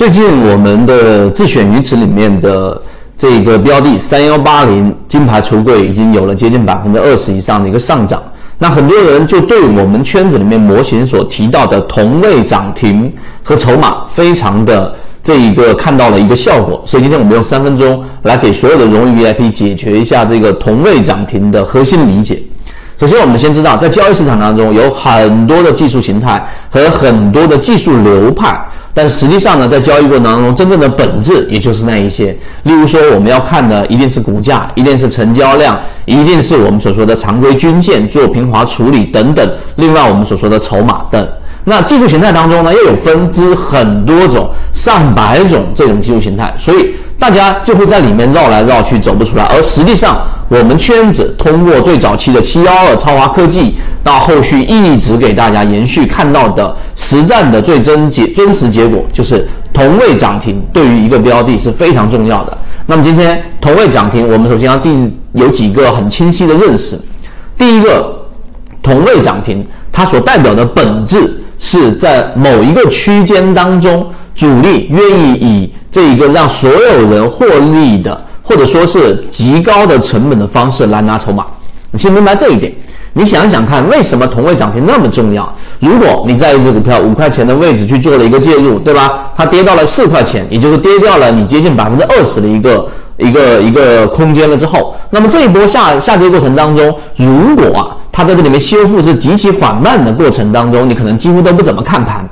最近我们的自选鱼池里面的这个标的三幺八零金牌橱柜已经有了接近百分之二十以上的一个上涨。那很多人就对我们圈子里面模型所提到的同位涨停和筹码非常的这一个看到了一个效果。所以今天我们用三分钟来给所有的荣誉 VIP 解决一下这个同位涨停的核心理解。首先，我们先知道，在交易市场当中有很多的技术形态和很多的技术流派，但实际上呢，在交易过程当中，真正的本质也就是那一些。例如说，我们要看的一定是股价，一定是成交量，一定是我们所说的常规均线做平滑处理等等。另外，我们所说的筹码等。那技术形态当中呢，又有分支很多种、上百种这种技术形态，所以。大家就会在里面绕来绕去，走不出来。而实际上，我们圈子通过最早期的七幺二超华科技，到后续一直给大家延续看到的实战的最真结真实结果，就是同位涨停对于一个标的是非常重要的。那么今天同位涨停，我们首先要定有几个很清晰的认识。第一个，同位涨停它所代表的本质是在某一个区间当中，主力愿意以这一个让所有人获利的，或者说是极高的成本的方式来拿筹码，你先明白这一点。你想想看，为什么同位涨停那么重要？如果你在一只股票五块钱的位置去做了一个介入，对吧？它跌到了四块钱，也就是跌掉了你接近百分之二十的一个一个一个空间了之后，那么这一波下下跌过程当中，如果啊它在这里面修复是极其缓慢的过程当中，你可能几乎都不怎么看盘。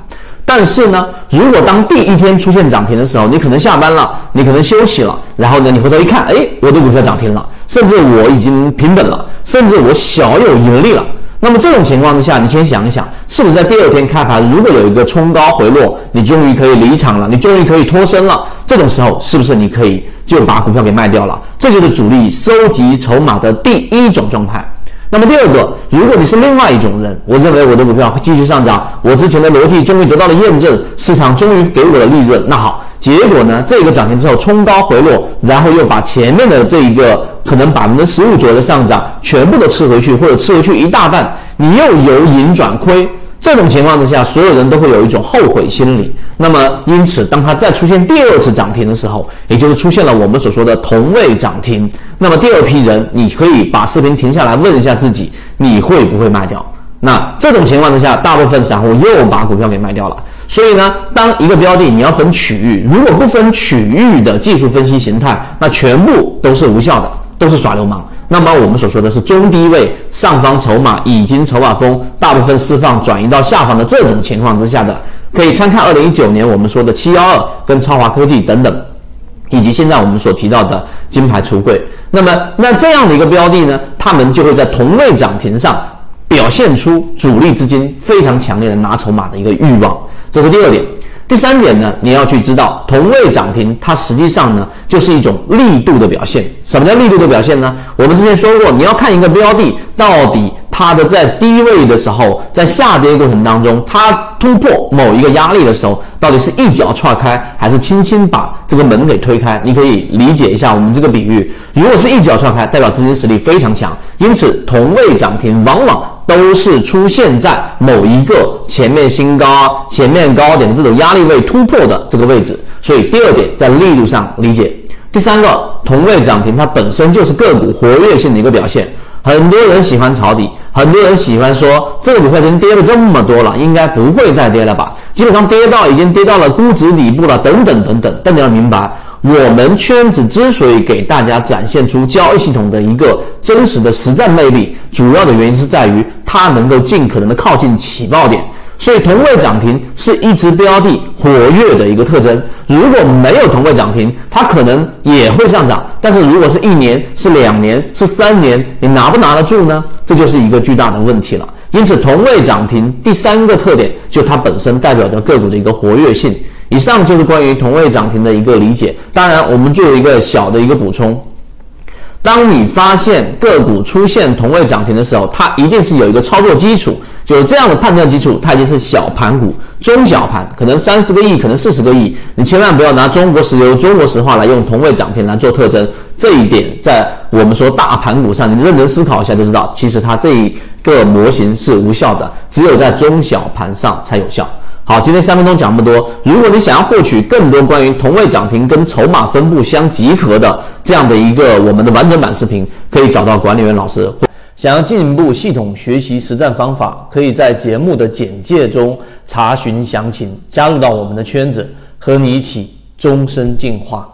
但是呢，如果当第一天出现涨停的时候，你可能下班了，你可能休息了，然后呢，你回头一看，哎，我的股票涨停了，甚至我已经平本了，甚至我小有盈利了。那么这种情况之下，你先想一想，是不是在第二天开盘，如果有一个冲高回落，你终于可以离场了，你终于可以脱身了，这种时候是不是你可以就把股票给卖掉了？这就是主力收集筹码的第一种状态。那么第二个，如果你是另外一种人，我认为我的股票会继续上涨，我之前的逻辑终于得到了验证，市场终于给我了利润。那好，结果呢？这个涨停之后冲高回落，然后又把前面的这一个可能百分之十五左右的上涨全部都吃回去，或者吃回去一大半，你又由盈转亏。这种情况之下，所有人都会有一种后悔心理。那么，因此，当它再出现第二次涨停的时候，也就是出现了我们所说的同位涨停，那么第二批人，你可以把视频停下来问一下自己，你会不会卖掉？那这种情况之下，大部分散户又把股票给卖掉了。所以呢，当一个标的你要分区域，如果不分区域的技术分析形态，那全部都是无效的，都是耍流氓。那么我们所说的是中低位上方筹码已经筹码峰大部分释放转移到下方的这种情况之下的，可以参看二零一九年我们说的七幺二跟超华科技等等，以及现在我们所提到的金牌橱柜。那么那这样的一个标的呢，他们就会在同位涨停上表现出主力资金非常强烈的拿筹码的一个欲望，这是第二点。第三点呢，你要去知道同位涨停，它实际上呢就是一种力度的表现。什么叫力度的表现呢？我们之前说过，你要看一个标的到底它的在低位的时候，在下跌过程当中，它突破某一个压力的时候，到底是一脚踹开，还是轻轻把这个门给推开？你可以理解一下我们这个比喻。如果是一脚踹开，代表资金实力非常强，因此同位涨停往往。都是出现在某一个前面新高、前面高点的这种压力位突破的这个位置，所以第二点在力度上理解。第三个同位涨停，它本身就是个股活跃性的一个表现。很多人喜欢抄底，很多人喜欢说这个股票已经跌了这么多了，应该不会再跌了吧？基本上跌到已经跌到了估值底部了，等等等等。但你要明白。我们圈子之所以给大家展现出交易系统的一个真实的实战魅力，主要的原因是在于它能够尽可能的靠近起爆点。所以同位涨停是一只标的活跃的一个特征。如果没有同位涨停，它可能也会上涨。但是如果是一年、是两年、是三年，你拿不拿得住呢？这就是一个巨大的问题了。因此，同位涨停第三个特点就它本身代表着个股的一个活跃性。以上就是关于同位涨停的一个理解。当然，我们做一个小的一个补充：当你发现个股出现同位涨停的时候，它一定是有一个操作基础，有这样的判断基础，它已经是小盘股、中小盘，可能三十个亿，可能四十个亿。你千万不要拿中国石油、中国石化来用同位涨停来做特征。这一点在我们说大盘股上，你认真思考一下就知道，其实它这一个模型是无效的，只有在中小盘上才有效。好，今天三分钟讲那么多。如果你想要获取更多关于同位涨停跟筹码分布相结合的这样的一个我们的完整版视频，可以找到管理员老师。想要进一步系统学习实战方法，可以在节目的简介中查询详情，加入到我们的圈子，和你一起终身进化。